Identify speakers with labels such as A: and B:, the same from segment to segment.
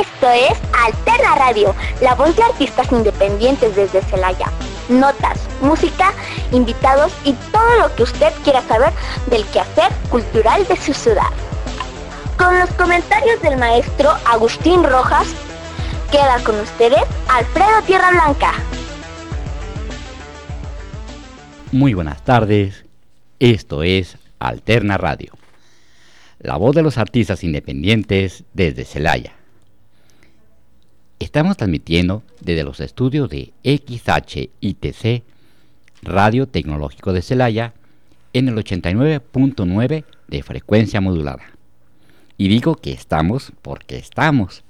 A: Esto es Alterna Radio, la voz de artistas independientes desde Celaya. Notas, música, invitados y todo lo que usted quiera saber del quehacer cultural de su ciudad. Con los comentarios del maestro Agustín Rojas, queda con ustedes Alfredo Tierra Blanca.
B: Muy buenas tardes, esto es Alterna Radio, la voz de los artistas independientes desde Celaya. Estamos transmitiendo desde los estudios de XHITC, Radio Tecnológico de Celaya, en el 89.9 de frecuencia modulada. Y digo que estamos porque estamos.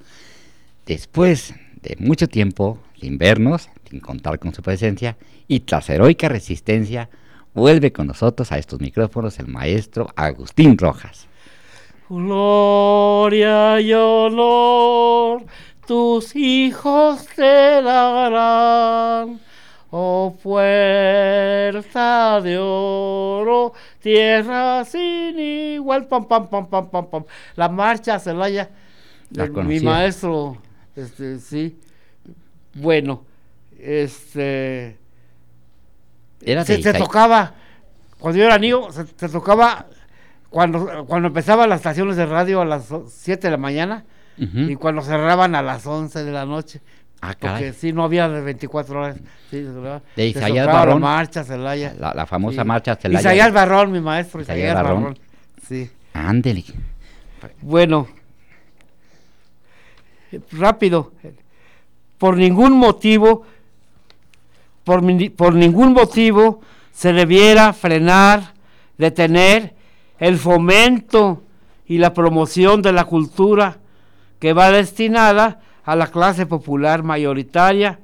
B: Después de mucho tiempo sin vernos, sin contar con su presencia, y tras heroica resistencia, vuelve con nosotros a estos micrófonos el maestro Agustín Rojas.
C: Gloria y honor tus hijos te darán. Oh fuerza de oro, tierra sin igual, pam, pam, pam, pam, pam, pam. La marcha Celaya, de mi maestro, este, sí. Bueno, este. Era se, se, tocaba, cuando yo era niño, se, se, tocaba cuando, cuando empezaban las estaciones de radio a las 7 de la mañana y cuando cerraban a las 11 de la noche. Ah, porque sí, no había de 24 horas. Sí,
B: de Isaías Barrón.
C: La marcha Celaya.
B: La, la famosa marcha Celaya.
C: Isaías Barrón, mi maestro. Isaías, Barrón. Sí.
B: Ándele.
C: Bueno, rápido. Por ningún motivo, por, por ningún motivo se debiera frenar, detener el fomento y la promoción de la cultura que va destinada a la clase popular mayoritaria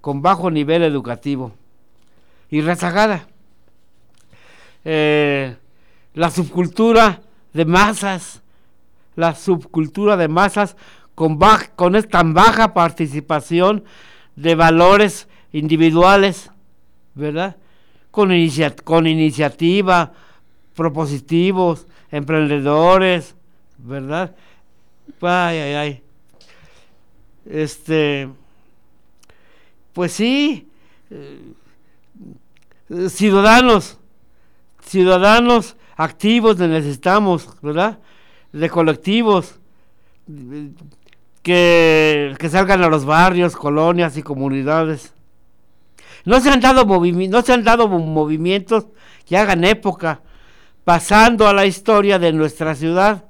C: con bajo nivel educativo y rezagada. Eh, la subcultura de masas, la subcultura de masas con, con tan baja participación de valores individuales, ¿verdad? Con, con iniciativa, propositivos, emprendedores, ¿verdad? Ay, ay, ay. Este, pues sí, eh, ciudadanos, ciudadanos activos necesitamos, ¿verdad? De colectivos que, que salgan a los barrios, colonias y comunidades. No se han dado, no se han dado movimientos que hagan época, pasando a la historia de nuestra ciudad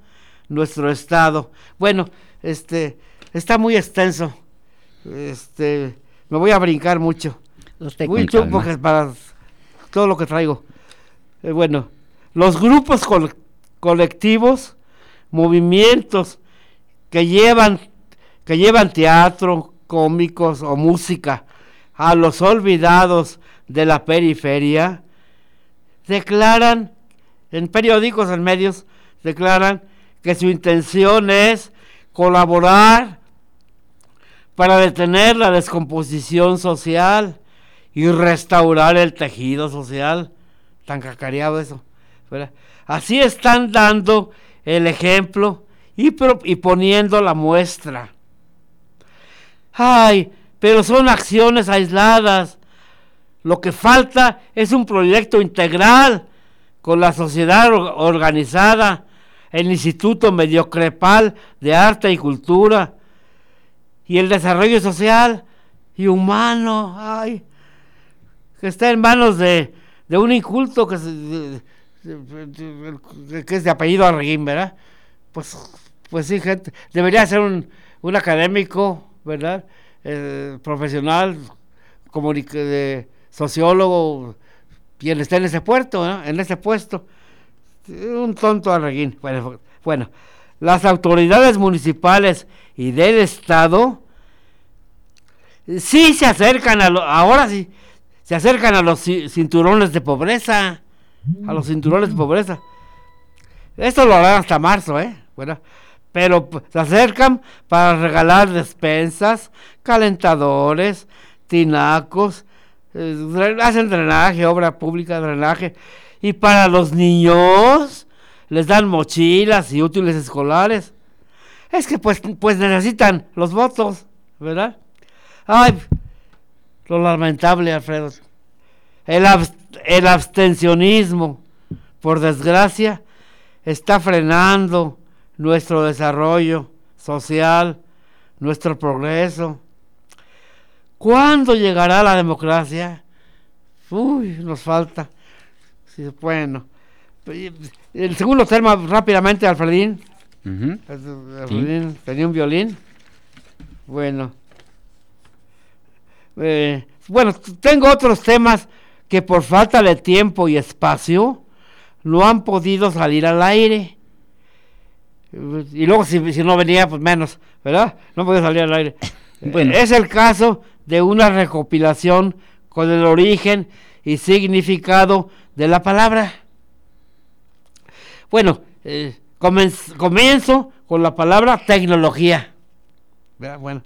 C: nuestro estado. Bueno, este está muy extenso. Este, me voy a brincar mucho. muy porque para todo lo que traigo. Eh, bueno, los grupos colectivos, movimientos que llevan que llevan teatro, cómicos o música a los olvidados de la periferia, declaran en periódicos, en medios, declaran que su intención es colaborar para detener la descomposición social y restaurar el tejido social. Tan cacareado eso. Así están dando el ejemplo y, poniendo la muestra. Ay, pero son acciones aisladas. Lo que falta es un proyecto integral con la sociedad organizada el Instituto Mediocrepal de Arte y Cultura y el desarrollo social y humano, ay, que está en manos de, un inculto que, que es de apellido Arreguín, ¿verdad? Pues, pues sí, gente, debería ser un, académico, ¿verdad? Eh, profesional, de sociólogo, él está en ese puerto, en ese puesto un tonto arreguín. Bueno, bueno, las autoridades municipales y del Estado sí se acercan a ahora sí, se acercan a los cinturones de pobreza, a los cinturones de pobreza. Esto lo harán hasta marzo, ¿eh? Bueno, pero se acercan para regalar despensas, calentadores, tinacos, eh, hacen drenaje, obra pública, drenaje, y para los niños les dan mochilas y útiles escolares. Es que pues, pues necesitan los votos, ¿verdad? Ay, lo lamentable, Alfredo. El, el abstencionismo, por desgracia, está frenando nuestro desarrollo social, nuestro progreso. ¿Cuándo llegará la democracia? Uy, nos falta. Sí, bueno. El segundo tema, rápidamente, Alfredín. Alfredín tenía un violín. Bueno. Eh, bueno, tengo otros temas que por falta de tiempo y espacio no han podido salir al aire. Y luego si, no venía, pues menos, ¿verdad? No podía salir al aire. Bueno. Es el caso de una recopilación con el origen y significado de la palabra. Bueno, eh, comienzo con la palabra tecnología. Bueno,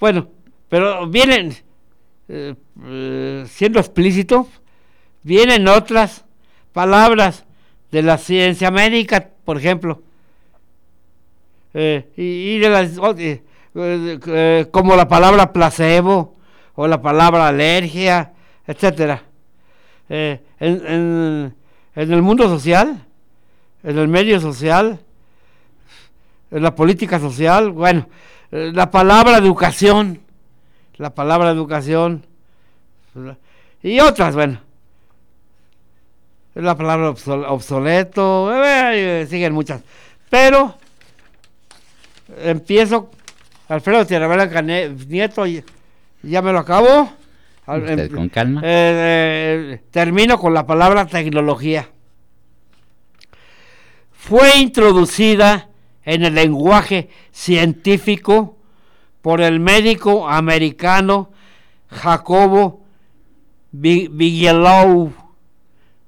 C: bueno, pero vienen, eh, eh, siendo explícito, vienen otras palabras de la ciencia médica, por ejemplo, y, de las, como la palabra placebo o la palabra alergia, etcétera. En, en, el mundo social, en el medio social, en la política social, bueno, eh, la palabra educación, la palabra educación, y otras, bueno, la palabra obsoleto, eh, eh, siguen muchas, pero empiezo, Alfredo Tierra Nieto, ya me lo acabo.
B: Em, con calma.
C: termino con la palabra tecnología fue introducida en el lenguaje científico por el médico americano Jacobo Bigelow,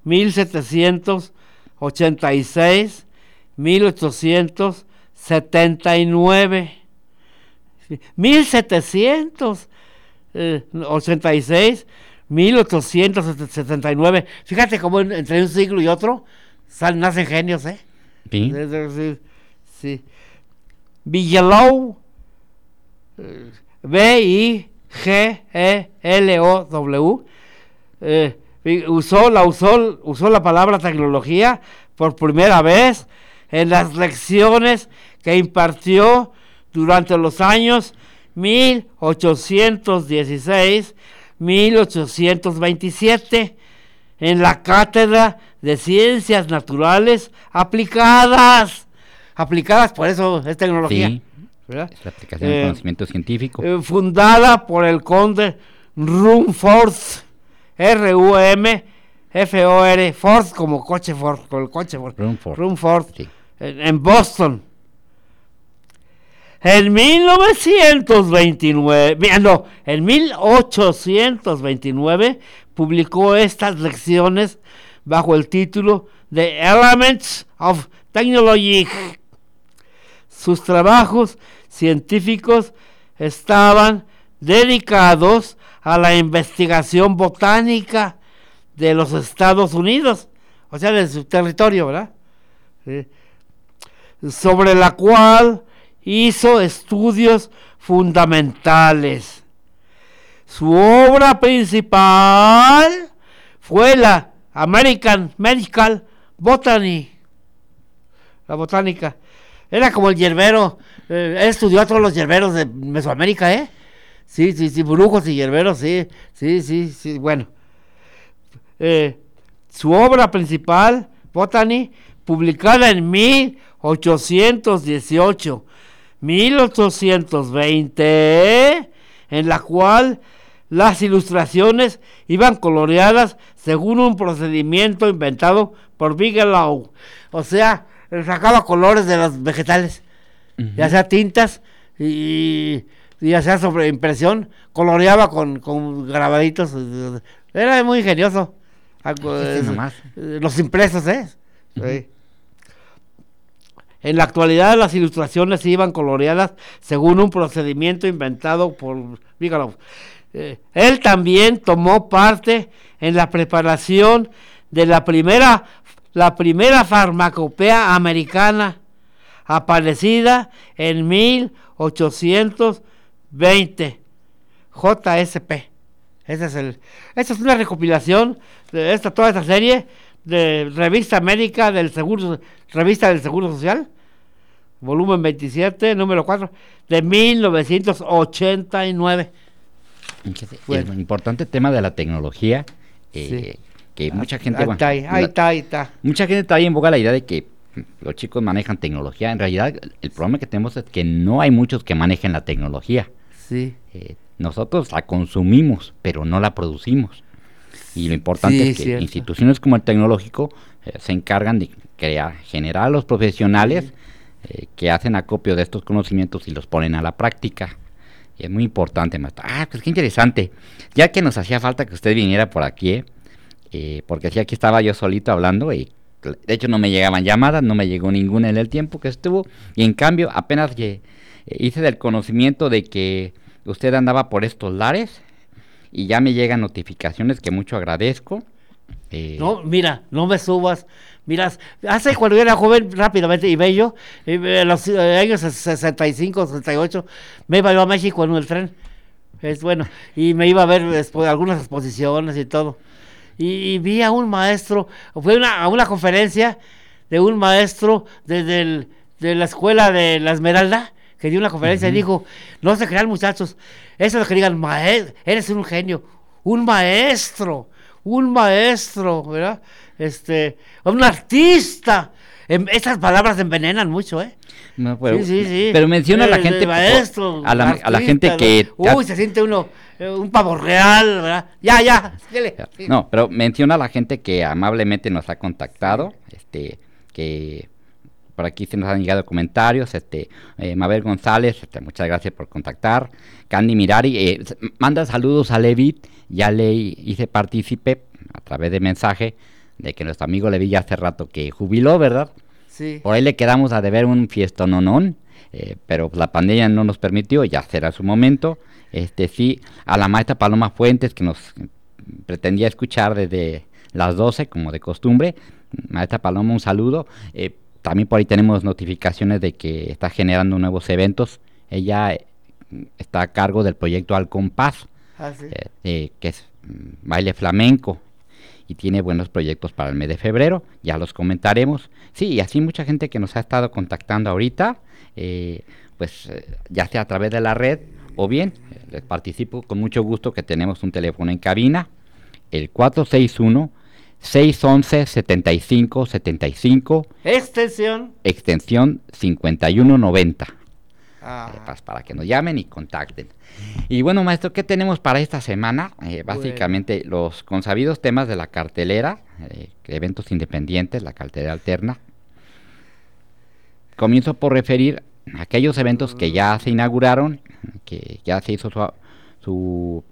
C: 1786, 1879. 1786, 1879. Fíjate cómo entre un siglo y otro salen, nacen genios, ¿eh? Sí. sí. B-I-G-E-L-O-W, eh, usó, la, usó, usó la palabra tecnología por primera vez en las lecciones que impartió durante los años 1816-1827 en la cátedra de ciencias naturales aplicadas. Aplicadas, por eso es tecnología.
B: Sí, es la aplicación eh, conocimiento científico.
C: Eh, fundada por el conde Rumforth, R-U-M, F-O-R, Ford como coche Ford, con el coche Ford. Rumforth. en, Boston. En 1929, no, en 1829 publicó estas lecciones bajo el título The Elements of Technology. Sus trabajos científicos estaban dedicados a la investigación botánica de los Estados Unidos, o sea, de su territorio, ¿verdad? Sobre la cual hizo estudios fundamentales. Su obra principal fue la American Medical Botany. La botánica. Era como el hierbero. Eh, él estudió a todos los hierberos de Mesoamérica, ¿eh? Sí, sí, sí, brujos y hierberos, sí, sí, sí, sí, bueno. Eh, su obra principal, Botany, publicada en 1818, 1820, en la cual las ilustraciones iban coloreadas según un procedimiento inventado por Bigelow. O sea, sacaba colores de los vegetales, ya sea tintas y, ya sea sobre impresión, coloreaba con, con grabaditos. Era muy ingenioso. Los impresos, ¿eh? En la actualidad las ilustraciones iban coloreadas según un procedimiento inventado por Bigelow. Eh, él también tomó parte en la preparación de la primera, la primera farmacopea americana, aparecida en 1820. JSP. Ese es el, esta es una recopilación de esta, toda esta serie de Revista Médica del Seguro, Revista del Seguro Social, volumen 27, número 4, de 1989.
B: El importante tema de la tecnología, eh, que mucha gente...
C: Ahí, está, ahí, está, ahí está.
B: Mucha gente está ahí en boga la idea de que los chicos manejan tecnología. En realidad, el problema que tenemos es que no hay muchos que manejen la tecnología.
C: Sí.
B: Eh, nosotros la consumimos, pero no la producimos. Y lo importante es que instituciones como el tecnológico eh, se encargan de crear, generar a los profesionales eh, que hacen acopio de estos conocimientos y los ponen a la práctica. Y es muy importante, maestra. Ah, pues qué interesante. Ya que nos hacía falta que usted viniera por aquí, eh, porque si aquí estaba yo solito hablando y de hecho no me llegaban llamadas, no me llegó ninguna en el tiempo que estuvo. Y en cambio apenas hice del conocimiento de que usted andaba por estos lares y ya me llegan notificaciones que mucho agradezco.
C: Eh, no, mira, no me subas. Miras, hace cuando yo era joven, rápidamente y bello, en los eh, años 65, 68, me iba yo a México en el tren. Es bueno, y me iba a ver algunas exposiciones y todo. Y, vi a un maestro, fue una, a una conferencia de un maestro de, de la escuela de la Esmeralda, que dio una conferencia y dijo, no se crean muchachos, eso es lo que digan, eres un genio, un maestro, un maestro, ¿verdad? Este, un artista. Em, esas palabras envenenan mucho, ¿eh?
B: pero, sí, sí, sí. pero menciona a la gente,
C: maestro,
B: a la, a la gente que...
C: Uy, se siente uno eh, un pavo real, ¿verdad? Ya, ya,
B: No, pero menciona a la gente que amablemente nos ha contactado, este, que por aquí se nos han llegado comentarios. Este, eh, Mabel González, este, muchas gracias por contactar. Candy Mirari, eh, manda saludos a Levit. Ya le hice partícipe a través de mensaje de que nuestro amigo Levi ya hace rato que jubiló, ¿verdad?
C: Sí.
B: Por ahí le quedamos a deber un fiestononón, eh, pero la pandemia no nos permitió, ya será su momento. Este sí, a la maestra Paloma Fuentes que nos pretendía escuchar desde las 12 como de costumbre. Maestra Paloma, un saludo. Eh, también por ahí tenemos notificaciones de que está generando nuevos eventos. Ella eh, está a cargo del proyecto Al Compás,
C: ah,
B: eh, que es mm, baile flamenco y tiene buenos proyectos para el mes de febrero, ya los comentaremos. Sí, y así mucha gente que nos ha estado contactando ahorita, eh, pues ya sea a través de la red o bien les participo con mucho gusto que tenemos un teléfono en cabina, el 461 611 75 75
C: extensión.
B: Extensión 5190 Eh, para que nos llamen y contacten. Y bueno maestro qué tenemos para esta semana eh, básicamente los consabidos temas de la cartelera eh, eventos independientes la cartelera alterna. Comienzo por referir aquellos eventos que ya se inauguraron que ya se hizo su, su,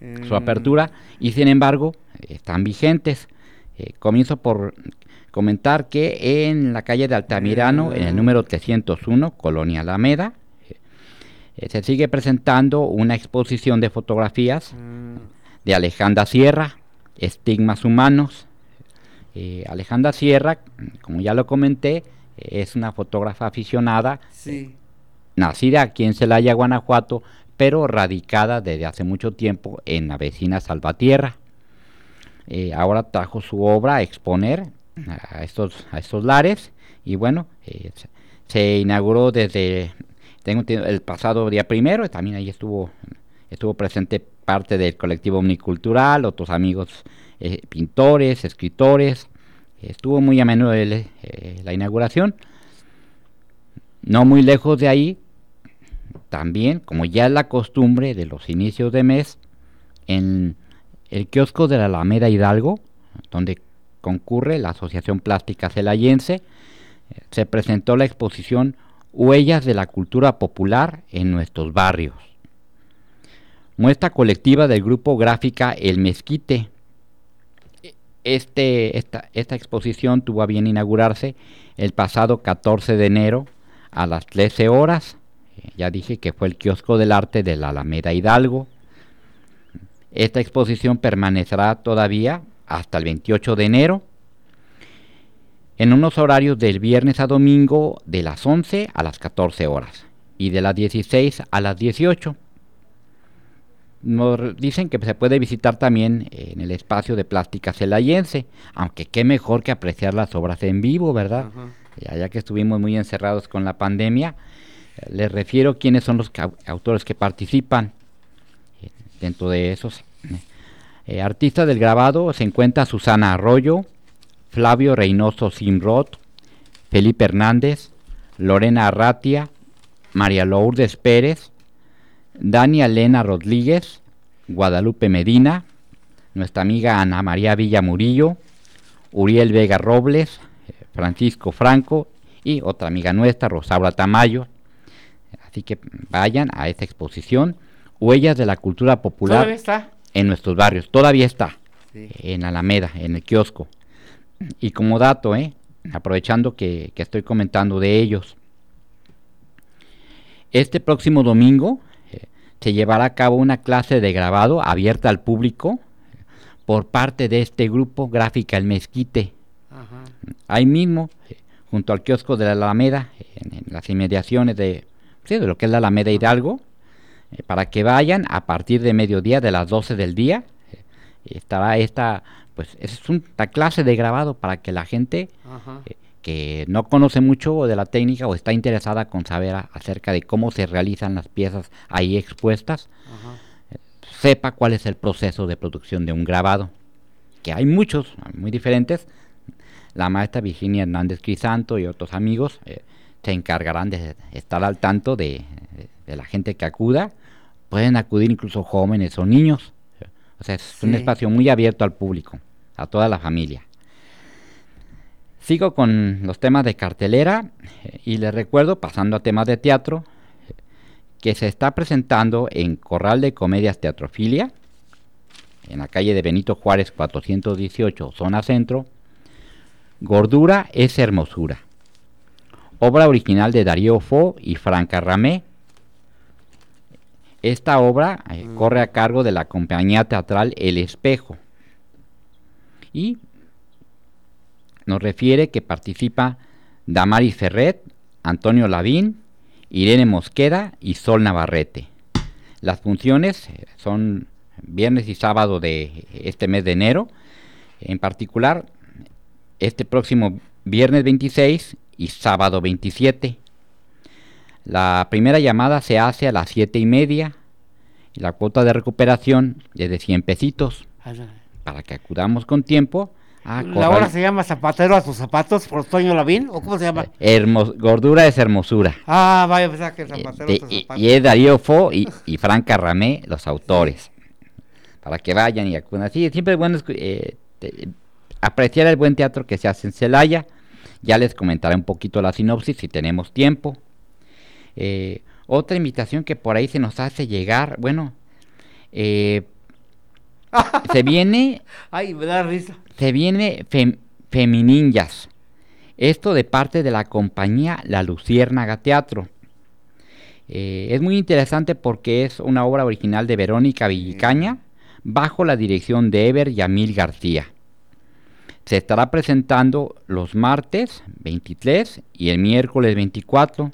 B: su mm. apertura y sin embargo están vigentes. Eh, comienzo por comentar que en la calle de Altamirano, en el número 301, Colonia Alameda, eh, se sigue presentando una exposición de fotografías mm. de Alejandra Sierra, Estigmas Humanos. Eh, Alejandra Sierra, como ya lo comenté, es una fotógrafa aficionada, nacida aquí en Celaya, Guanajuato, pero radicada desde hace mucho tiempo en la vecina Salvatierra. Eh, ahora trajo su obra a exponer a estos, a estos lares y bueno, eh, se inauguró desde tengo el pasado día primero, también ahí estuvo, estuvo presente parte del colectivo omnicultural, otros amigos eh, pintores, escritores, estuvo muy a menudo la inauguración. No muy lejos de ahí, también, como ya es la costumbre de los inicios de mes, en el kiosco de la Alameda Hidalgo, donde concurre la Asociación Plástica Celayense, eh, se presentó la exposición Huellas de la Cultura Popular en nuestros barrios. Muestra colectiva del grupo gráfica El Mezquite. Este, esta, esta exposición tuvo a bien inaugurarse el pasado 14 de enero a las 13 horas. Eh, ya dije que fue el kiosco del arte de la Alameda Hidalgo. Esta exposición permanecerá todavía hasta el 28 de enero. en unos horarios del viernes a domingo de las 11 a las 14 horas y de las 16 a las 18. Nos dicen que se puede visitar también en el espacio de plástica celayense, aunque qué mejor que apreciar las obras en vivo, ¿verdad? Ya, que estuvimos muy encerrados con la pandemia, les refiero quiénes son los autores que participan eh, dentro de esos eh, artistas del grabado. Se encuentra Susana Arroyo, Flavio Reynoso Simrod, Felipe Hernández, Lorena Arratia, María Lourdes Pérez, Dani Elena Rodríguez, Guadalupe Medina, nuestra amiga Ana María Villa Murillo, Uriel Vega Robles, Francisco Franco y otra amiga nuestra, Rosaura Tamayo. Así que vayan a esta exposición, Huellas de la Cultura Popular en nuestros barrios. Todavía está en Alameda, en el kiosco. Y como dato, ¿eh? aprovechando que, estoy comentando de ellos, este próximo domingo eh, se llevará a cabo una clase de grabado abierta al público por parte de este grupo Gráfica El Mezquite. Ahí mismo, eh, junto al kiosco de la Alameda, en, las inmediaciones de, de lo que es la Alameda Hidalgo, eh, para que vayan a partir de mediodía, de las 12 del día, estará esta pues es una clase de grabado para que la gente eh, que no conoce mucho de la técnica o está interesada con saber acerca de cómo se realizan las piezas ahí expuestas, eh, sepa cuál es el proceso de producción de un grabado, que hay muchos, muy diferentes. La maestra Virginia Hernández Crisanto y otros amigos eh, se encargarán de estar al tanto de, de la gente que acuda. Pueden acudir incluso jóvenes o niños. O sea, es un espacio muy abierto al público a toda la familia. Sigo con los temas de cartelera eh, y les recuerdo, pasando a temas de teatro, que se está presentando en Corral de Comedias Teatrofilia, en la calle de Benito Juárez 418, zona centro, Gordura es hermosura. Obra original de Darío Fo y Franca Ramé. Esta obra eh, mm. corre a cargo de la compañía teatral El Espejo y nos refiere que participa Damaris Ferret, Antonio Lavín, Irene Mosqueda y Sol Navarrete. Las funciones eh, son viernes y sábado de este mes de enero, en particular este próximo viernes 26 y sábado 27. La primera llamada se hace a las 7 y media y la cuota de recuperación es de 100 pesitos para que acudamos con tiempo.
C: A ¿La hora se llama Zapatero a tus zapatos por Toño Lavín? ¿O cómo se llama?
B: gordura es hermosura.
C: Ah, vaya, pensar que Zapatero
B: a tus zapatos. Y, es Darío Fo y, y Franca Ramé, los autores. Para que vayan y acudan. Sí, siempre es bueno eh, apreciar el buen teatro que se hace en Celaya. Ya les comentaré un poquito la sinopsis si tenemos tiempo. Eh, otra invitación que por ahí se nos hace llegar, bueno, eh, se viene.
C: Ay, me da risa.
B: Se viene Femininjas. Esto de parte de la compañía La Luciérnaga Teatro. Eh, es muy interesante porque es una obra original de Verónica Villicaña bajo la dirección de Ever Yamil García. Se estará presentando los martes 23 y el miércoles 24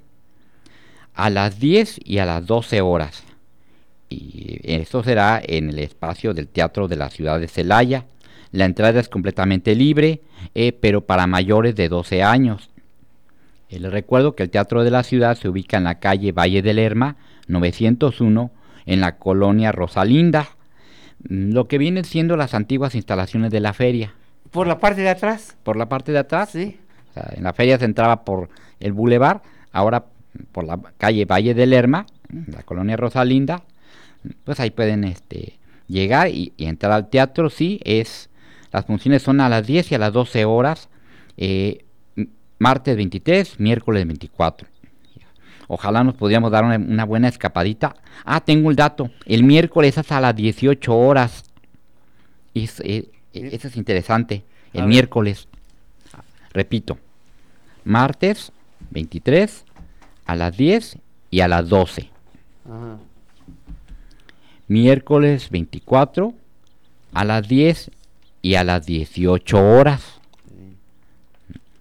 B: a las 10 y a las 12 horas y esto será en el espacio del Teatro de la Ciudad de Celaya. La entrada es completamente libre, eh, pero para mayores de 12 años. Eh, les recuerdo que el Teatro de la Ciudad se ubica en la calle Valle del Lerma, 901, en la colonia Rosalinda, mm, lo que vienen siendo las antiguas instalaciones de la feria.
C: ¿Por la parte de atrás?
B: Por la parte de atrás. Sí. en la feria se entraba por el bulevar, ahora por la calle Valle del Lerma, la colonia Rosalinda, pues ahí pueden este, llegar y, entrar al teatro. Sí, es las funciones son a las 10 y a las 12 horas, eh, martes 23, miércoles 24. Ojalá nos pudiéramos dar una, buena escapadita. Ah, tengo el dato. El miércoles es a las 18 horas. Eh, eso es interesante. El miércoles. Repito. Martes 23 a las 10 y a las 12. Ajá miércoles 24 a las 10 y a las 18 horas.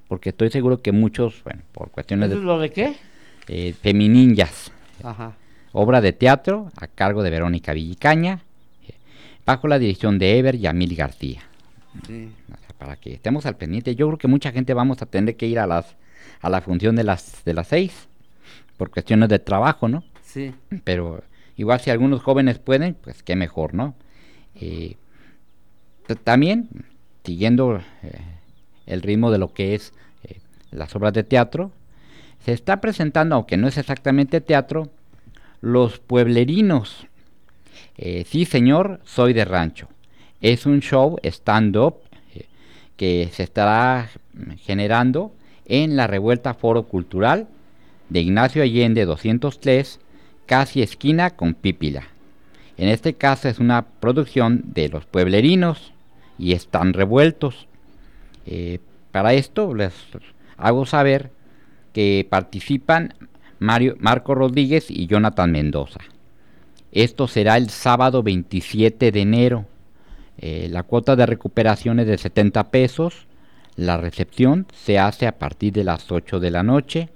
B: porque estoy seguro que muchos, bueno, por cuestiones
C: ¿Eso
B: de
C: es lo de qué?
B: eh, Femininjas,
C: Ajá.
B: obra de teatro a cargo de Verónica Villicaña, eh, bajo la dirección de Ever Yamil García.
C: Sí.
B: O sea, para que estemos al pendiente. Yo creo que mucha gente vamos a tener que ir a las a la función de las de las seis por cuestiones de trabajo, ¿no?
C: Sí.
B: Pero igual si algunos jóvenes pueden, pues qué mejor, ¿no? Eh, también siguiendo eh, el ritmo de lo que es eh, las obras de teatro, se está presentando, aunque no es exactamente teatro, Los Pueblerinos. Eh, sí, señor, soy de rancho. Es un show stand-up que se estará generando en la Revuelta Foro Cultural de Ignacio Allende 203, casi esquina con Pípila. En este caso es una producción de los pueblerinos y están revueltos. Eh, para esto les hago saber que participan Mario, Marco Rodríguez y Jonathan Mendoza. Esto será el sábado 27 de enero. Eh, la cuota de recuperación es de 70 pesos. La recepción se hace a partir de las 8 de la noche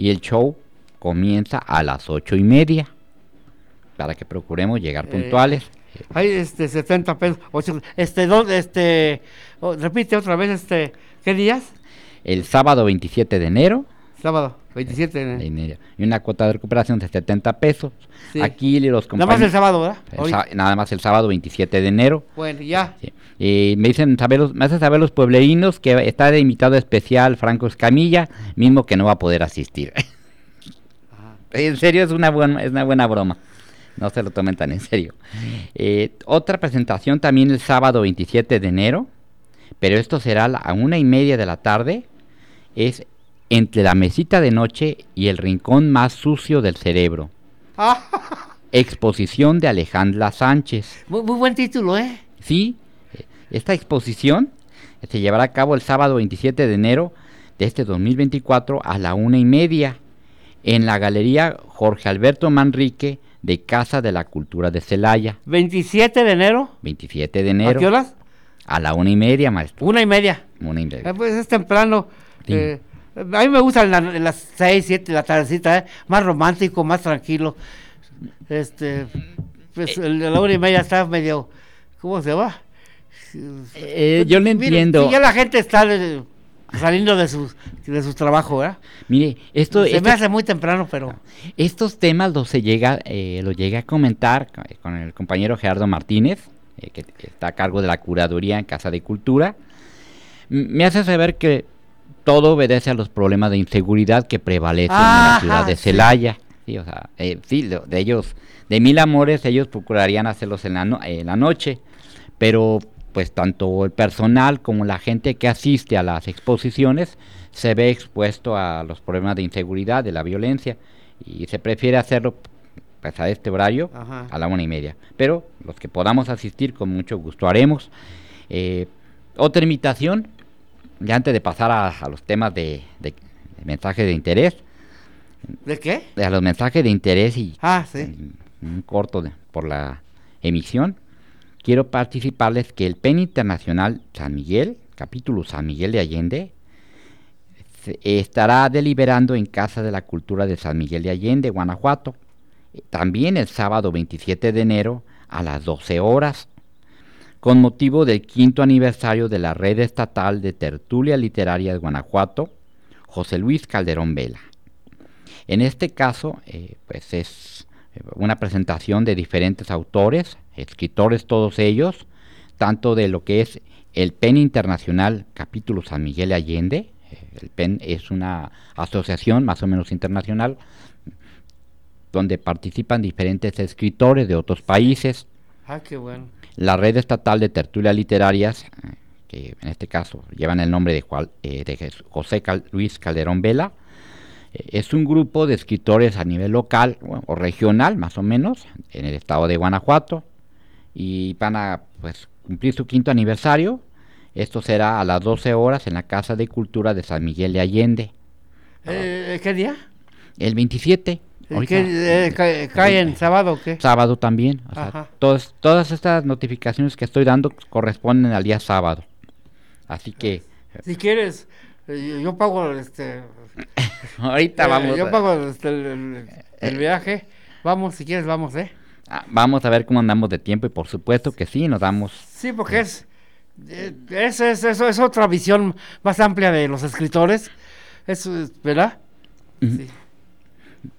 B: y el show comienza a las 8 y media para que procuremos llegar
C: Eh,
B: puntuales.
C: Hay este 70 pesos. ocho- este, ¿dónde, este, oh, repite otra vez, este, ¿qué días?
B: El sábado 27 de enero,
C: Sábado, 27 de enero.
B: y una cuota de recuperación de 70 pesos.
C: Sí.
B: Aquí los
C: Nada más el
B: compañeros...
C: sábado, ¿verdad?
B: el nada más el sábado 27 de enero.
C: Bueno, ya.
B: Sí. Eh, me dicen saber los, me hacen saber los pueblerinos que está de invitado especial Franco Escamilla, mismo que no va a poder asistir. en serio, es una, buena, es una buena broma. No se lo tomen tan en serio. Eh, otra presentación también el sábado 27 de enero, pero esto será a una y media de la tarde. Es entre la mesita de noche y el rincón más sucio del cerebro.
C: Ah,
B: Exposición de Alejandra Sánchez.
C: muy, muy buen título, ¿eh?
B: Sí, esta exposición se llevará a cabo el sábado 27 de enero de este 2024 a la una y media en la Galería Jorge Alberto Manrique de Casa de la Cultura de Celaya.
C: 27 de enero.
B: 27 de
C: ¿A qué
B: enero
C: horas?
B: a la una y media, maestro.
C: Una y media.
B: Una y media.
C: Eh, pues es temprano.
B: Sí.
C: Eh, a mí me gusta en, la- las 6, 7 de la tardecita, ¿eh? más romántico, más tranquilo. Este, pues
B: Eh.
C: el de la una y media está medio, ¿cómo se va?
B: Eh, yo le entiendo.
C: ya la gente está eh, saliendo de sus de su trabajo, ¿verdad?
B: Mire, esto,
C: Se
B: esto-
C: me hace muy temprano, pero
B: estos temas los se llega, eh, los llegué a comentar con, el compañero Gerardo Martínez, eh, que está a cargo de la curaduría en Casa de Cultura. Me hace saber que todo obedece a los problemas de inseguridad que prevalecen en la ciudad de. Celaya. Sí, o sea, eh, sí, lo- de ellos, de mil amores, ellos procurarían hacerlos en la, no- en la noche, pero pues tanto el personal como la gente que asiste a las exposiciones se ve expuesto a los problemas de inseguridad, de la violencia, y se prefiere hacerlo pues, a este horario,
C: Ajá.
B: a la una y media. Pero los que podamos asistir, con mucho gusto haremos. Eh, otra invitación, ya antes de pasar a, a los temas de, de- de mensajes de interés,
C: ¿de qué?
B: a los mensajes de interés y
C: Ah, sí.
B: un- un corto de- por la emisión, quiero participarles que el PEN Internacional San Miguel, capítulo San Miguel de Allende, se- estará deliberando en Casa de la Cultura de San Miguel de Allende, Guanajuato, eh, también el sábado 27 de enero a las 12 horas, con motivo del quinto aniversario de la Red Estatal de Tertulia Literaria de Guanajuato, José Luis Calderón Vela. En este caso, eh, pues es eh, una presentación de diferentes autores, escritores todos ellos, tanto de lo que es el PEN Internacional Capítulo San Miguel de Allende, eh, el PEN es una asociación más o menos internacional, donde participan diferentes escritores de otros países,
C: Ah, qué bueno.
B: La red estatal de tertulias literarias, que en este caso llevan el nombre de, Juan- eh, de José Cal- Luis Calderón Vela, eh, es un grupo de escritores a nivel local bueno, o regional, más o menos, en el estado de Guanajuato, y van a pues, cumplir su quinto aniversario. Esto será a las 12 horas en la Casa de Cultura de San Miguel de Allende,
C: Eh, ¿Qué día?
B: el 27.
C: ¿Qué, eh, ca- ¿Cae en sábado o qué?
B: sábado también. o sea, todas, estas notificaciones que estoy dando corresponden al día sábado. Así que,
C: Si quieres, Eh, Yo pago este.
B: Ahorita
C: eh,
B: vamos.
C: Yo
B: a-
C: pago este, el, el- el viaje. Vamos, si quieres, vamos, ¿eh?
B: ah, vamos a ver cómo andamos de tiempo y por supuesto que sí, nos damos
C: Sí, porque es, eh, es, es, eso es otra visión más amplia de los escritores. Es, ¿verdad? Sí.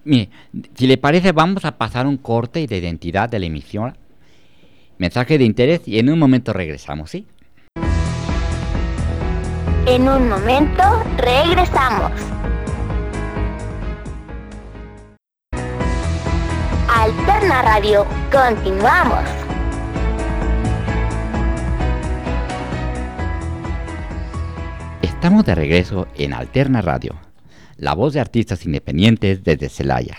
B: Mire, si le parece, vamos a pasar un corte de identidad de la emisión. Mensaje de interés y en un momento regresamos, ¿sí?
A: En un momento regresamos. Alterna Radio, continuamos.
B: Estamos de regreso en Alterna Radio, la voz de artistas independientes desde Celaya.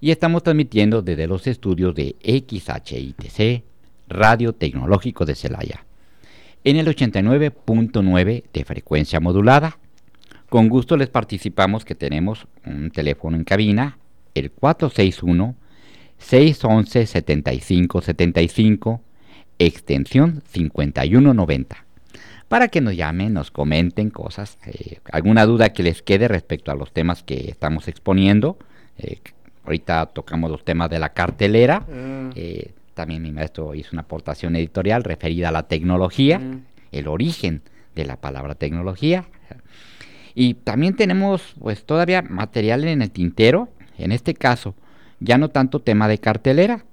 B: Y estamos transmitiendo desde los estudios de XHITC, Radio Tecnológico de Celaya, en el 89.9 de frecuencia modulada. Con gusto les participamos que tenemos un teléfono en cabina, el 461 611 7575, extensión 5190 para que nos llamen, nos comenten cosas, eh, alguna duda que les quede respecto a los temas que estamos exponiendo. Eh, ahorita tocamos los temas de la cartelera.
C: Mm.
B: eh, también mi maestro hizo una aportación editorial referida a la tecnología,
C: Mm.
B: el origen de la palabra tecnología. Y también tenemos pues todavía material en el tintero, en este caso ya no tanto tema de cartelera,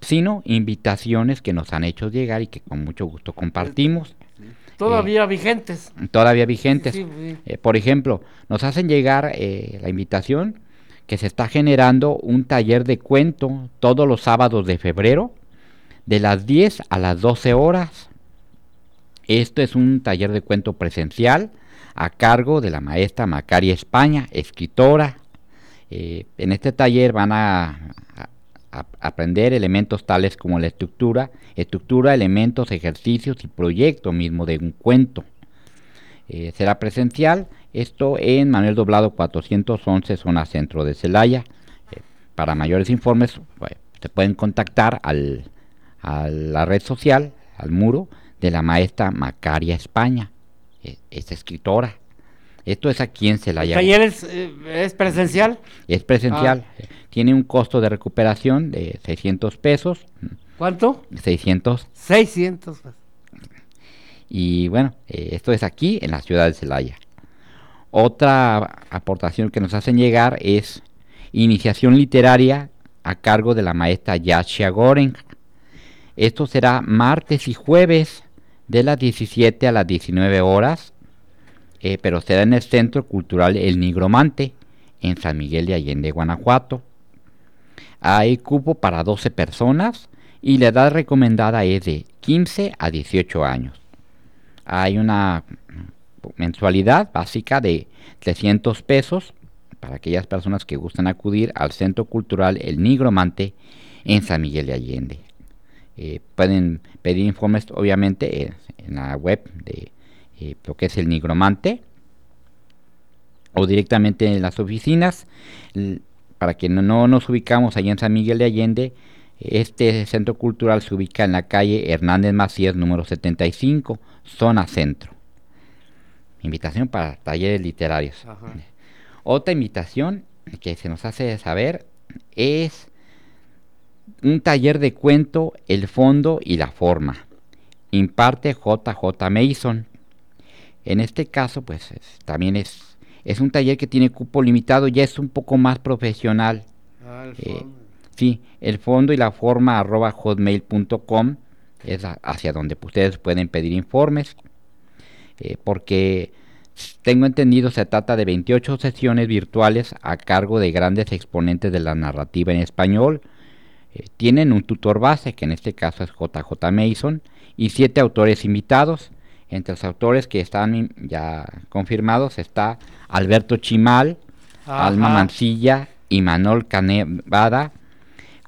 B: sino invitaciones que nos han hecho llegar y que con mucho gusto compartimos
C: Todavía vigentes.
B: todavía vigentes.
C: Sí, sí.
B: Eh, por ejemplo, nos hacen llegar eh, la invitación que se está generando un taller de cuento todos los sábados de febrero, de las 10 a las 12 horas. Esto es un taller de cuento presencial a cargo de la maestra Macaria España, escritora. Eh, en este taller van a aprender elementos tales como la estructura, estructura, elementos, ejercicios y proyecto mismo de un cuento. Eh, será presencial, esto en Manuel Doblado 411, zona centro de Celaya. Eh, para mayores informes, se pueden contactar al, a la red social, al muro de la maestra Macaria España, eh, es escritora. Esto es aquí en Celaya.
C: ¿Taller es, eh, es presencial?
B: Es presencial. eh, Tiene un costo de recuperación de 600 pesos.
C: ¿Cuánto?
B: 600.
C: 600. pues.
B: Y bueno, eh, esto es aquí en la ciudad de Celaya. Otra aportación que nos hacen llegar es iniciación literaria a cargo de la maestra Yashia Goren. Esto será martes y jueves de las 17 a las 19 horas, eh, pero será en el Centro Cultural El Nigromante, en San Miguel de Allende, Guanajuato. Hay cupo para 12 personas y la edad recomendada es de 15 a 18 años. Hay una mensualidad básica de 300 pesos para aquellas personas que gustan acudir al Centro Cultural El Nigromante en San Miguel de Allende. Eh, pueden pedir informes obviamente en, en la web de eh, lo que es el Nigromante o directamente en las oficinas. Para que no, no nos ubicamos allá en San Miguel de Allende, este centro cultural se ubica en la calle Hernández Macías número 75, zona centro. Invitación para talleres literarios.
C: Ajá.
B: Otra invitación que se nos hace saber es un taller de cuento, el fondo y la forma. Imparte JJ Mason. En este caso, pues es- también es, es un taller que tiene cupo limitado, ya es un poco más profesional.
C: Ah, el
B: Eh,
C: fondo.
B: Sí, el fondo y la forma arroba hotmail.com es a- hacia donde ustedes pueden pedir informes. eh, porque tengo entendido se trata de 28 sesiones virtuales a cargo de grandes exponentes de la narrativa en español. Eh, tienen un tutor base, que en este caso es JJ Mason, y siete autores invitados. Entre los autores que están ya confirmados está Alberto Chimal, Alma
C: Ajá.
B: Mancilla, Imanol Canevada,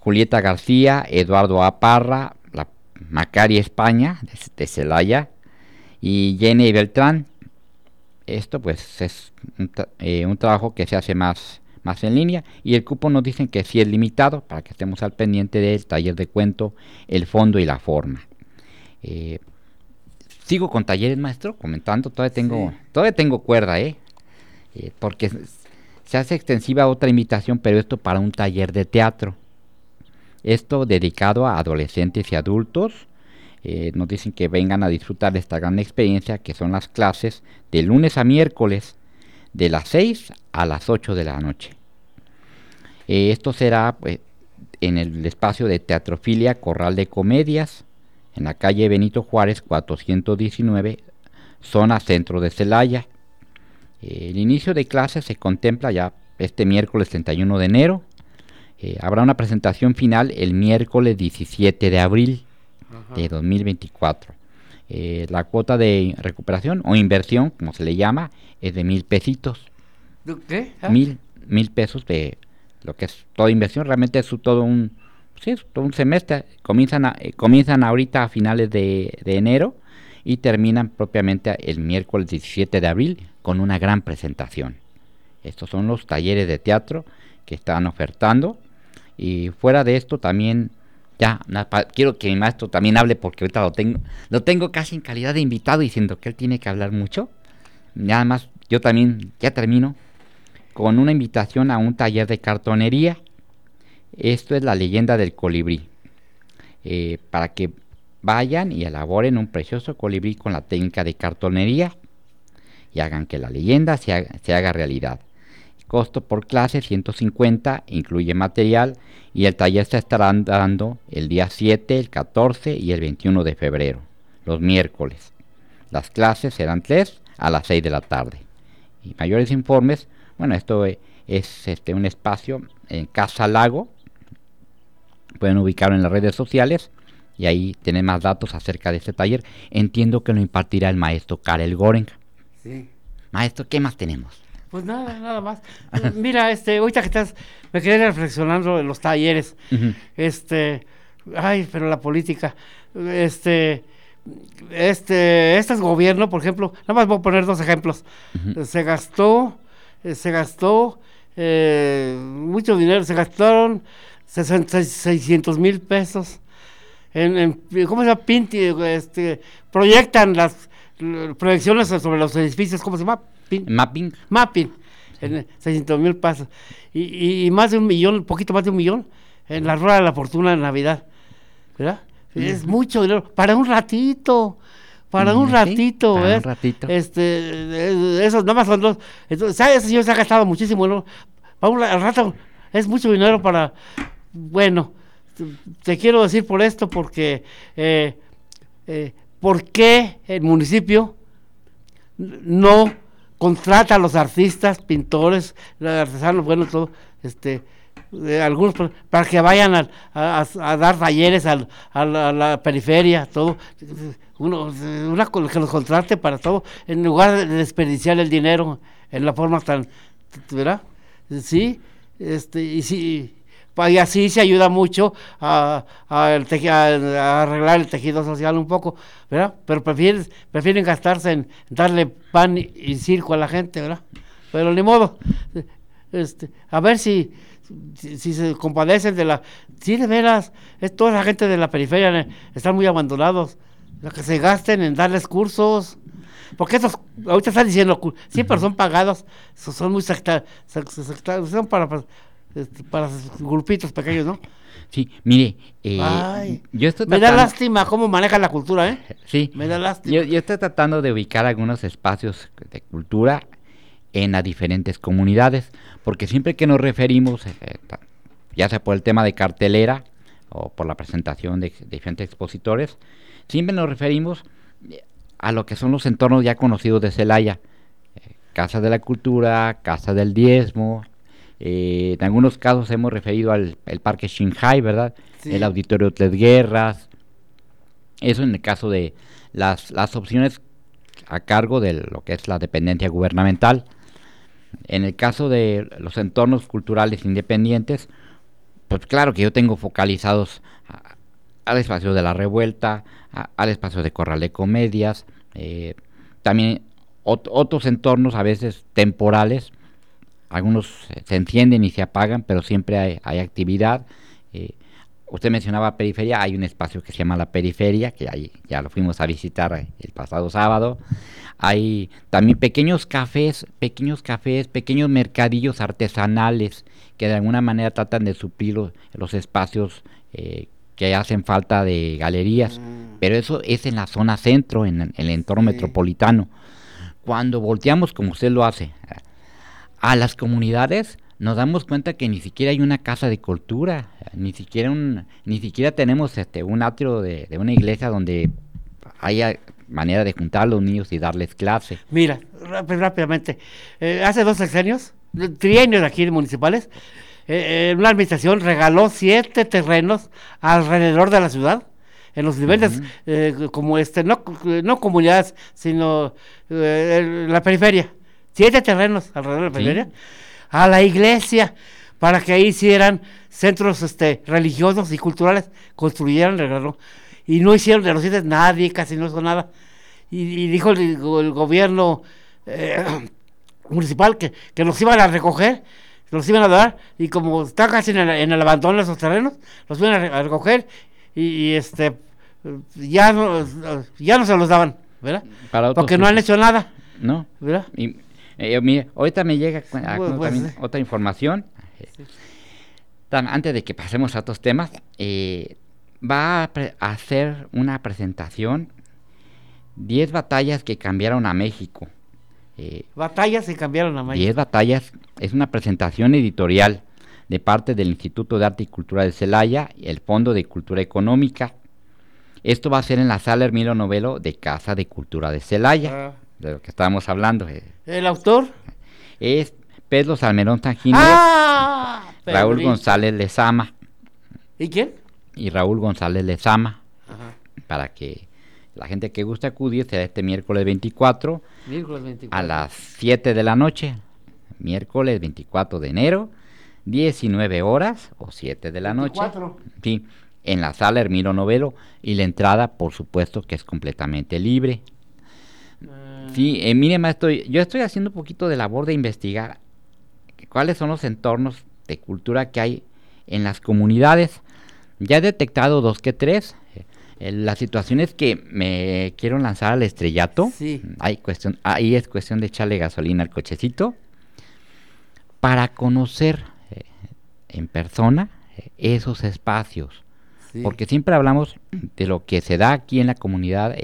B: Julieta García, Eduardo Aparra, la Macari España, de, de Celaya, y Jenny Beltrán. Esto pues es un, tra- eh, un trabajo que se hace más, más en línea y el cupo nos dicen que sí es limitado para que estemos al pendiente del taller de cuento, el fondo y la forma. Eh, sigo con talleres, maestro, comentando, todavía tengo, todavía tengo cuerda, ¿eh? ¿eh? Porque se hace extensiva otra invitación, pero esto para un taller de teatro. Esto dedicado a adolescentes y adultos. Eh, nos dicen que vengan a disfrutar de esta gran experiencia, que son las clases de lunes a miércoles, de las 6 a las 8 de la noche. Eh, esto será pues, en el espacio de Teatrofilia Corral de Comedias, en la calle Benito Juárez 419, zona centro de Celaya. el inicio de clases se contempla ya este miércoles 31 de enero. Eh, habrá una presentación final el miércoles 17 de abril de 2024. Eh, la cuota de recuperación o inversión, como se le llama, es de mil pesitos.
C: ¿Qué? ¿Ah?
B: Mil, mil pesos de lo que es toda inversión. Realmente es todo un sí, un semestre. Comienzan, eh, comienzan ahorita a finales de, enero y terminan propiamente el miércoles 17 de abril con una gran presentación. Estos son los talleres de teatro que están ofertando. Y fuera de esto también, ya, quiero que mi maestro también hable porque ahorita lo tengo, lo tengo casi en calidad de invitado diciendo que él tiene que hablar mucho. Nada más, yo también ya termino con una invitación a un taller de cartonería esto es la leyenda del colibrí. Eh, para que vayan y elaboren un precioso colibrí con la técnica de cartonería y hagan que la leyenda se haga, realidad. Costo por clase 150, incluye material y el taller se estará dando el día 7, el 14 y el 21 de febrero, los miércoles. Las clases serán 3 a las 6 de la tarde. Y mayores informes, bueno, esto es, este, un espacio en Casa Lago, Pueden ubicarlo en las redes sociales y ahí tienen más datos acerca de este taller. Entiendo que lo impartirá el maestro Karel Goring. Sí. Maestro, ¿qué más tenemos?
C: Pues nada, nada más. Mira, este, ahorita que estás, me quedé reflexionando en los talleres. Este, ay, pero la política, este, este, este gobierno, por ejemplo, nada más voy a poner dos ejemplos. Se gastó, eh, se gastó eh, mucho dinero, se gastaron 600 mil pesos. En, ¿Cómo se llama? Pinti, este, proyectan las proyecciones sobre los edificios, ¿cómo se llama?
B: Mapping.
C: Mapping, en 600 mil pesos. Y, más de un millón, un poquito más de un millón, en la rueda de la fortuna de Navidad. ¿Verdad? Es mucho dinero. Para un ratito. Para un ratito, Para un ratito. Este, eso nada más son dos. Entonces, ese señor se ha gastado muchísimo, ¿no? Para un rato es mucho dinero para bueno, te quiero decir por esto porque, eh, eh, ¿por qué el municipio no contrata a los artistas, pintores, artesanos, bueno, todo, este, algunos para que vayan a, dar talleres a, la, periferia, todo, uno, una que los contrate para todo, en lugar de desperdiciar el dinero en la forma tan, ¿verdad? Sí, este, y sí, y así se ayuda mucho a, arreglar el tejido social un poco, ¿verdad? Pero prefieren, prefieren gastarse en darle pan y, circo a la gente, ¿verdad? Pero ni modo, este, a ver si, si, se compadecen de la... Sí, de veras, es toda la gente de la periferia eh, están muy abandonados, que se gasten en darles cursos, porque esos, ahorita están diciendo, siempre son pagados, son muy sectarios, son para este, para grupitos pequeños, ¿no?
B: Sí, mire, eh,
C: yo estoy me da lástima cómo maneja la cultura, ¿eh?
B: Sí, me da lástima. Yo, estoy tratando de ubicar algunos espacios de cultura en las diferentes comunidades, porque siempre que nos referimos, eh, ya sea por el tema de cartelera o por la presentación de, diferentes expositores, siempre nos referimos a lo que son los entornos ya conocidos de Celaya, Casa de la Cultura, Casa del Diezmo, eh, en algunos casos hemos referido al el Parque Shanghai, ¿verdad? El Auditorio Tres Guerras. Eso en el caso de las, las opciones a cargo de lo que es la dependencia gubernamental. En el caso de los entornos culturales independientes, pues claro que yo tengo focalizados al espacio de la revuelta, al espacio de Corral de Comedias, eh, también otros entornos a veces temporales, algunos se encienden y se apagan, pero siempre hay, actividad. Eh, usted mencionaba periferia, hay un espacio que se llama la periferia, que ahí ya lo fuimos a visitar el pasado sábado. Hay también pequeños cafés, pequeños cafés, pequeños mercadillos artesanales que de alguna manera tratan de suplir los, espacios eh, que hacen falta de galerías. Mm. Pero eso es en la zona centro, en, el entorno metropolitano. Cuando volteamos, como usted lo hace, a las comunidades, nos damos cuenta que ni siquiera hay una casa de cultura, ni siquiera un, ni siquiera tenemos este un atrio de, una iglesia donde haya manera de juntar a los niños y darles clase.
C: Mira, rápidamente, eh, hace dos sexenios, trienios aquí municipales, eh, una administración regaló siete terrenos alrededor de la ciudad en los niveles eh, como este no, no comunidades sino la periferia siete terrenos alrededor de la periferia a la iglesia para que ahí hicieran centros este, religiosos y culturales, construyeran, regaló. Y no hicieron de los siete nadie, casi no hizo nada. Y, dijo el, gobierno eh, municipal que, que los iban a recoger, los iban a dar, y como está casi en el, abandono de esos terrenos, los iban a, recoger y, este ya no, ya no se los daban, ¿verdad? Porque no han hecho nada.
B: No. ¿verdad? Eh, ahorita me llega pues, otra información. Antes de que pasemos a otros temas, eh, va a, hacer una presentación 10 batallas que cambiaron a México.
C: Eh, batallas que cambiaron a México.
B: 10 batallas es una presentación editorial de parte del Instituto de Arte y Cultura de Celaya y el Fondo de Cultura Económica. Esto va a ser en la sala Hermilo Novelo de Casa de Cultura de Celaya. Ah de lo que estábamos hablando. Eh.
C: ¿El autor?
B: Es Pedro Salmerón Tangino, ah, Raúl González Lezama.
C: ¿Y quién?
B: Y Raúl González Lezama. Para que la gente que guste acudir será este miércoles 24, miércoles 24, a las 7 de la noche, miércoles 24 de enero, 19 horas o 7 de la 24. noche. Sí, en la sala Hermilo Novelo y la entrada, por supuesto, que es completamente libre. Sí, eh, mire, maestro, yo estoy haciendo un poquito de labor de investigar cuáles son los entornos de cultura que hay en las comunidades. Ya he detectado dos que tres. Eh, la situación es que me quiero lanzar al estrellato. Sí. Hay cuestión, ahí es cuestión de echarle gasolina al cochecito para conocer eh, en persona eh, esos espacios. Porque siempre hablamos de lo que se da aquí en la comunidad,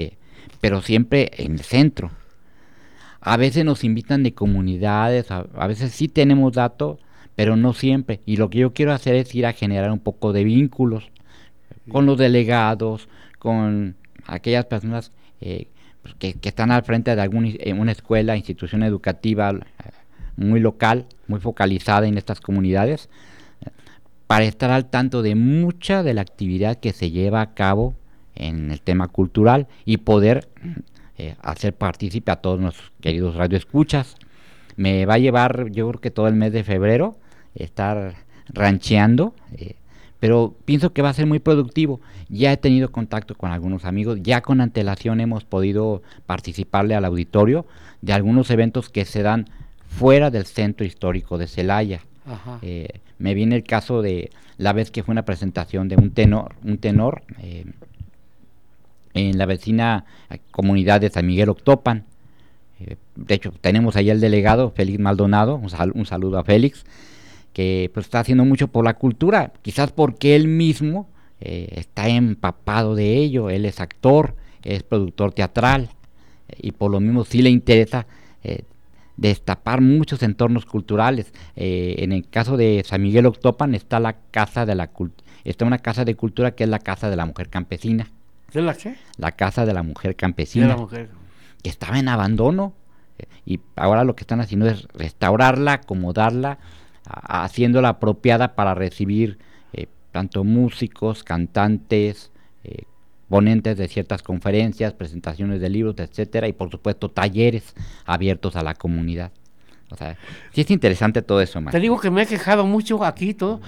B: pero siempre en el centro. A veces nos invitan de comunidades, a, veces sí tenemos datos, pero no siempre. Y lo que yo quiero hacer es ir a generar un poco de vínculos con los delegados, con aquellas personas eh, pues, que, están al frente de alguna una escuela, institución educativa eh, muy local, muy focalizada en estas comunidades, para estar al tanto de mucha de la actividad que se lleva a cabo en el tema cultural y poder eh, hacer partícipe a todos nuestros queridos radioescuchas. Me va a llevar, yo creo que todo el mes de febrero, estar rancheando, eh, pero pienso que va a ser muy productivo. Ya he tenido contacto con algunos amigos, ya con antelación hemos podido participarle al auditorio de algunos eventos que se dan fuera del centro histórico de Celaya. Eh, me viene el caso de la vez que fue una presentación de un tenor, un tenor en la vecina comunidad de San Miguel Octopan. Eh, de hecho, tenemos ahí el delegado, Félix Maldonado, un, saludo a Félix, que pues, está haciendo mucho por la cultura, quizás porque él mismo eh, está empapado de ello, él es actor, es productor teatral, y por lo mismo sí le interesa eh, destapar muchos entornos culturales. en el caso de San Miguel Octopan está la casa de la está una casa de cultura que es la casa de la mujer campesina
C: ¿De la qué?
B: La casa de la mujer campesina. De la mujer. Que estaba en abandono. Y ahora lo que están haciendo es restaurarla, acomodarla, haciéndola apropiada para recibir eh, tanto músicos, cantantes, eh, ponentes de ciertas conferencias, presentaciones de libros, etcétera, y por supuesto talleres abiertos a la comunidad. O sea, sí es interesante todo eso,
C: Te digo que me he quejado mucho aquí todo,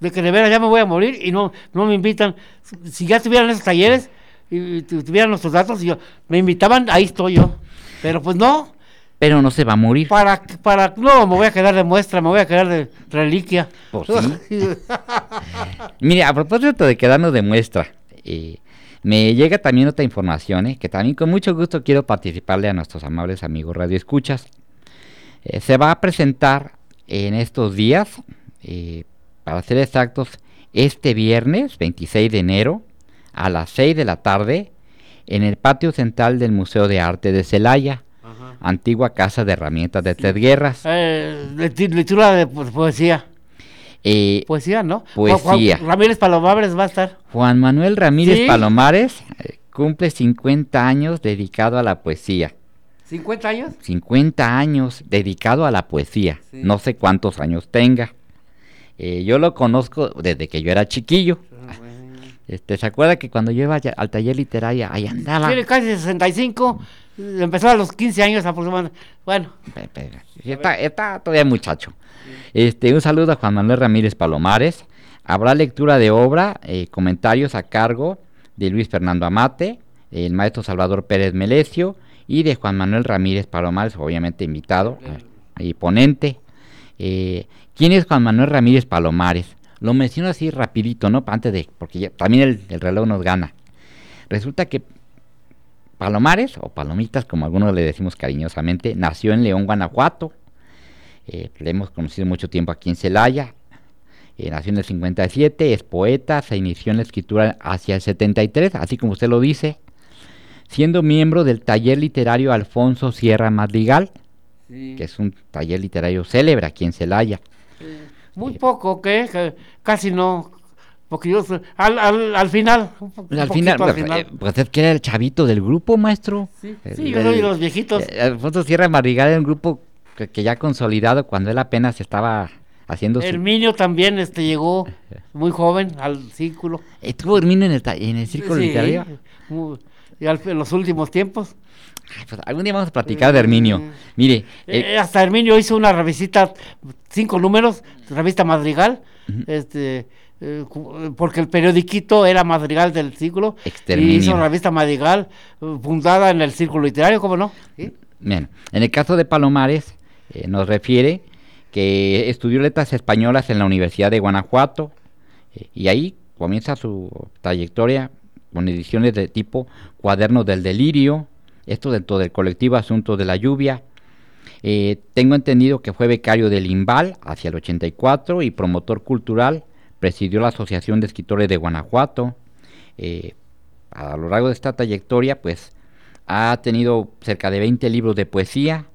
C: de que de veras ya me voy a morir y no, no me invitan. Si ya tuvieran esos talleres, y, tuvieran nuestros datos y yo, me invitaban, ahí estoy yo. Pero pues no.
B: Pero no se va a morir.
C: Para, para, no, me voy a quedar de muestra, me voy a quedar de reliquia.
B: Pues sí. Mire, a propósito de quedarnos de muestra, eh, me llega también otra información, eh, que también con mucho gusto quiero participarle a nuestros amables amigos Radio Escuchas. Eh, se va a presentar en estos días, para ser exactos, este viernes 26 de enero a las 6 de la tarde en el patio central del Museo de Arte de Celaya, antigua casa de herramientas de tres guerras.
C: lectura de poesía.
B: Eh,
C: poesía, ¿no?
B: Poesía.
C: Juan Ramírez Palomares va a estar.
B: Juan Manuel Ramírez Palomares eh, cumple 50 años dedicado a la poesía.
C: ¿50 años?
B: 50 años dedicado a la poesía. No sé cuántos años tenga. Eh, yo lo conozco desde que yo era chiquillo. Ah, este, ¿Se acuerda que cuando yo iba al taller literario, ahí andaba?
C: Tiene casi 65, empezó a los 15 años aproximadamente. Bueno.
B: Está, está todavía muchacho. Este, un saludo a Juan Manuel Ramírez Palomares. Habrá lectura de obra, eh, comentarios a cargo de Luis Fernando Amate, el maestro Salvador Pérez Melecio y de Juan Manuel Ramírez Palomares, obviamente invitado y ponente. Eh, ¿Quién es Juan Manuel Ramírez Palomares? Lo menciono así rapidito, ¿no? Antes de, porque también el, el, reloj nos gana. Resulta que Palomares, o Palomitas, como algunos le decimos cariñosamente, nació en León, Guanajuato, eh, le hemos conocido mucho tiempo aquí en Celaya. Eh, nació en el 57, es poeta, se inició en la escritura hacia el 73, así como usted lo dice, siendo miembro del taller literario Alfonso Sierra Madrigal, que es un taller literario célebre aquí en Celaya.
C: Muy poco, ¿qué? casi no, porque yo al, al, al final.
B: al, final, pues, eh, pues, es que era el chavito del grupo, maestro.
C: Sí, yo soy de los viejitos.
B: Alfonso Sierra Madrigal era un grupo que, ya consolidado cuando él apenas estaba haciendo
C: Herminio también este llegó muy joven al círculo.
B: ¿Estuvo Herminio en el, en el círculo sí, literario?
C: En los últimos tiempos.
B: Pues, algún día vamos a platicar de Herminio. Mm. Mire.
C: Eh, hasta Herminio hizo una revista, cinco números, revista Madrigal, este, eh, porque el periodiquito era Madrigal del círculo. Y hizo una revista Madrigal, eh, fundada en el círculo literario, ¿cómo no?
B: Bien. En el caso de Palomares, eh, nos refiere que estudió letras españolas en la Universidad de Guanajuato eh, y ahí comienza su trayectoria con ediciones de tipo Cuadernos del Delirio, esto dentro del colectivo Asuntos de la Lluvia. Eh, tengo entendido que fue becario del IMBAL hacia el 84 y promotor cultural, presidió la Asociación de Escritores de Guanajuato. a lo largo de esta trayectoria, pues ha tenido cerca de 20 libros de poesía,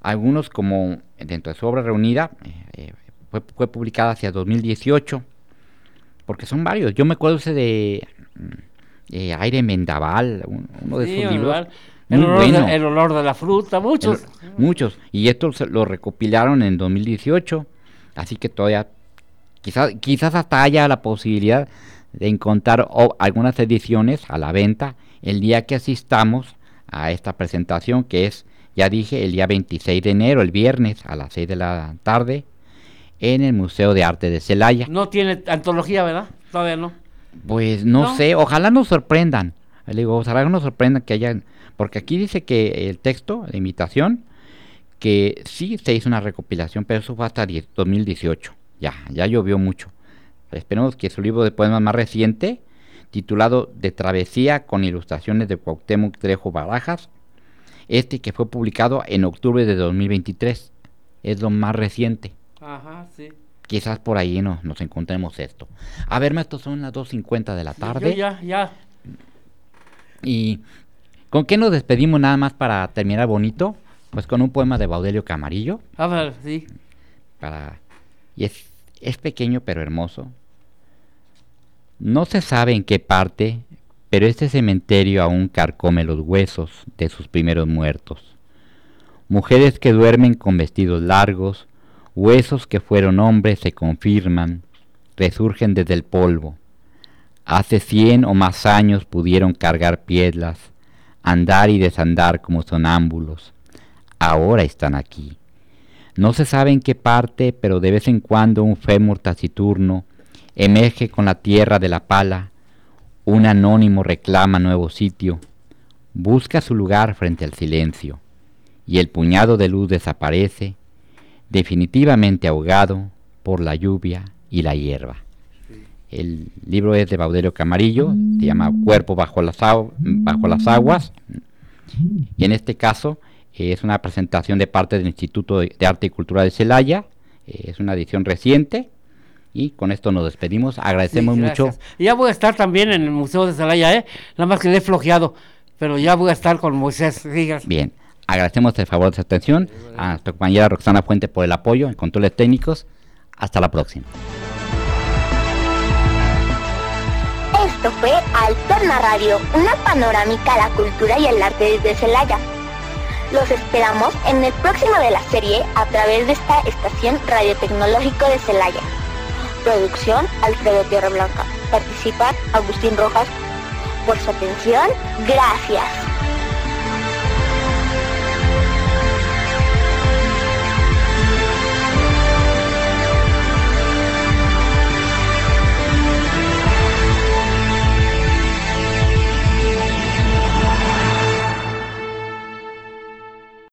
B: algunos como dentro de su obra reunida, eh, fue, fue, publicada hacia 2018, porque son varios. Yo me acuerdo ese de mm, eh, Aire Mendaval, uno de sus libros.
C: El olor, de, el olor, de, la fruta, muchos.
B: muchos. Y estos lo recopilaron en 2018, así que todavía, quizás, quizás hasta haya la posibilidad de encontrar algunas ediciones a la venta el día que asistamos a esta presentación, que es ya dije, el día 26 de enero, el viernes, a las 6 de la tarde, en el Museo de Arte de Celaya.
C: No tiene antología, ¿verdad? Todavía no.
B: Pues no, sé, ojalá nos sorprendan. Le digo, ojalá nos sorprendan que hayan, porque aquí dice que el texto, la invitación, que sí se hizo una recopilación, pero eso fue hasta 2018. Ya, ya llovió mucho. Esperemos que su libro de poemas más reciente, titulado De Travesía con ilustraciones de Cuauhtémoc Trejo Barajas, este que fue publicado en octubre de 2023. Es lo más reciente.
C: Ajá, sí.
B: Quizás por ahí nos, nos encontremos esto. A ver, maestro, son las 2.50 de la tarde.
C: ya, ya.
B: ¿Y con qué nos despedimos nada más para terminar bonito? Pues con un poema de Baudelio Camarillo.
C: A ver, sí.
B: Para... Y es, es pequeño pero hermoso. No se sabe en qué parte pero este cementerio aún carcome los huesos de sus primeros muertos. Mujeres que duermen con vestidos largos, huesos que fueron hombres se confirman, resurgen desde el polvo. Hace cien o más años pudieron cargar piedras, andar y desandar como sonámbulos. Ahora están aquí. No se sabe en qué parte, pero de vez en cuando un fémur taciturno emerge con la tierra de la pala un anónimo reclama nuevo sitio, busca su lugar frente al silencio, y el puñado de luz desaparece, definitivamente ahogado por la lluvia y la hierba. El libro es de Baudelio Camarillo, se llama Cuerpo bajo las, bajo las aguas. Y en este caso es una presentación de parte del Instituto de Arte y Cultura de Celaya. es una edición reciente. Y con esto nos despedimos. Agradecemos mucho.
C: Ya voy a estar también en el Museo de Celaya, ¿eh? Nada más que le he flojeado. Pero ya voy a estar con Moisés
B: Bien. Agradecemos el favor de su atención a nuestra compañera Roxana Fuente por el apoyo en controles técnicos. Hasta la próxima.
A: Esto fue Alterna Radio, una panorámica a la cultura y el arte desde Celaya. Los esperamos en el próximo de la serie a través de esta estación radiotecnológico de Celaya. Producción Alfredo Tierra Blanca. Participa Agustín Rojas. Por su atención, gracias.